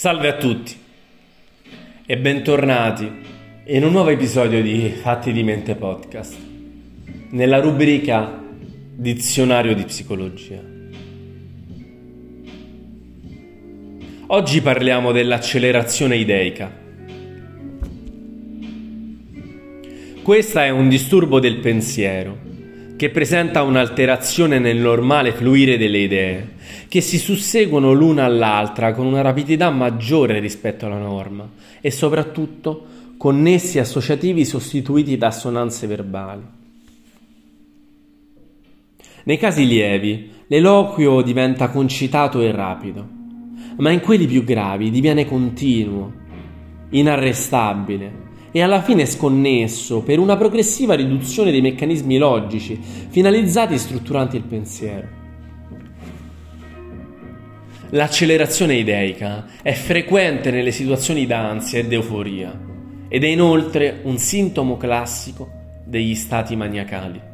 Salve a tutti e bentornati in un nuovo episodio di Fatti di Mente Podcast, nella rubrica Dizionario di Psicologia. Oggi parliamo dell'accelerazione ideica. Questa è un disturbo del pensiero che presenta un'alterazione nel normale fluire delle idee, che si susseguono l'una all'altra con una rapidità maggiore rispetto alla norma e soprattutto con nessi associativi sostituiti da assonanze verbali. Nei casi lievi, l'eloquio diventa concitato e rapido, ma in quelli più gravi diviene continuo, inarrestabile e alla fine sconnesso per una progressiva riduzione dei meccanismi logici finalizzati strutturanti il pensiero. L'accelerazione ideica è frequente nelle situazioni d'ansia ed euforia ed è inoltre un sintomo classico degli stati maniacali.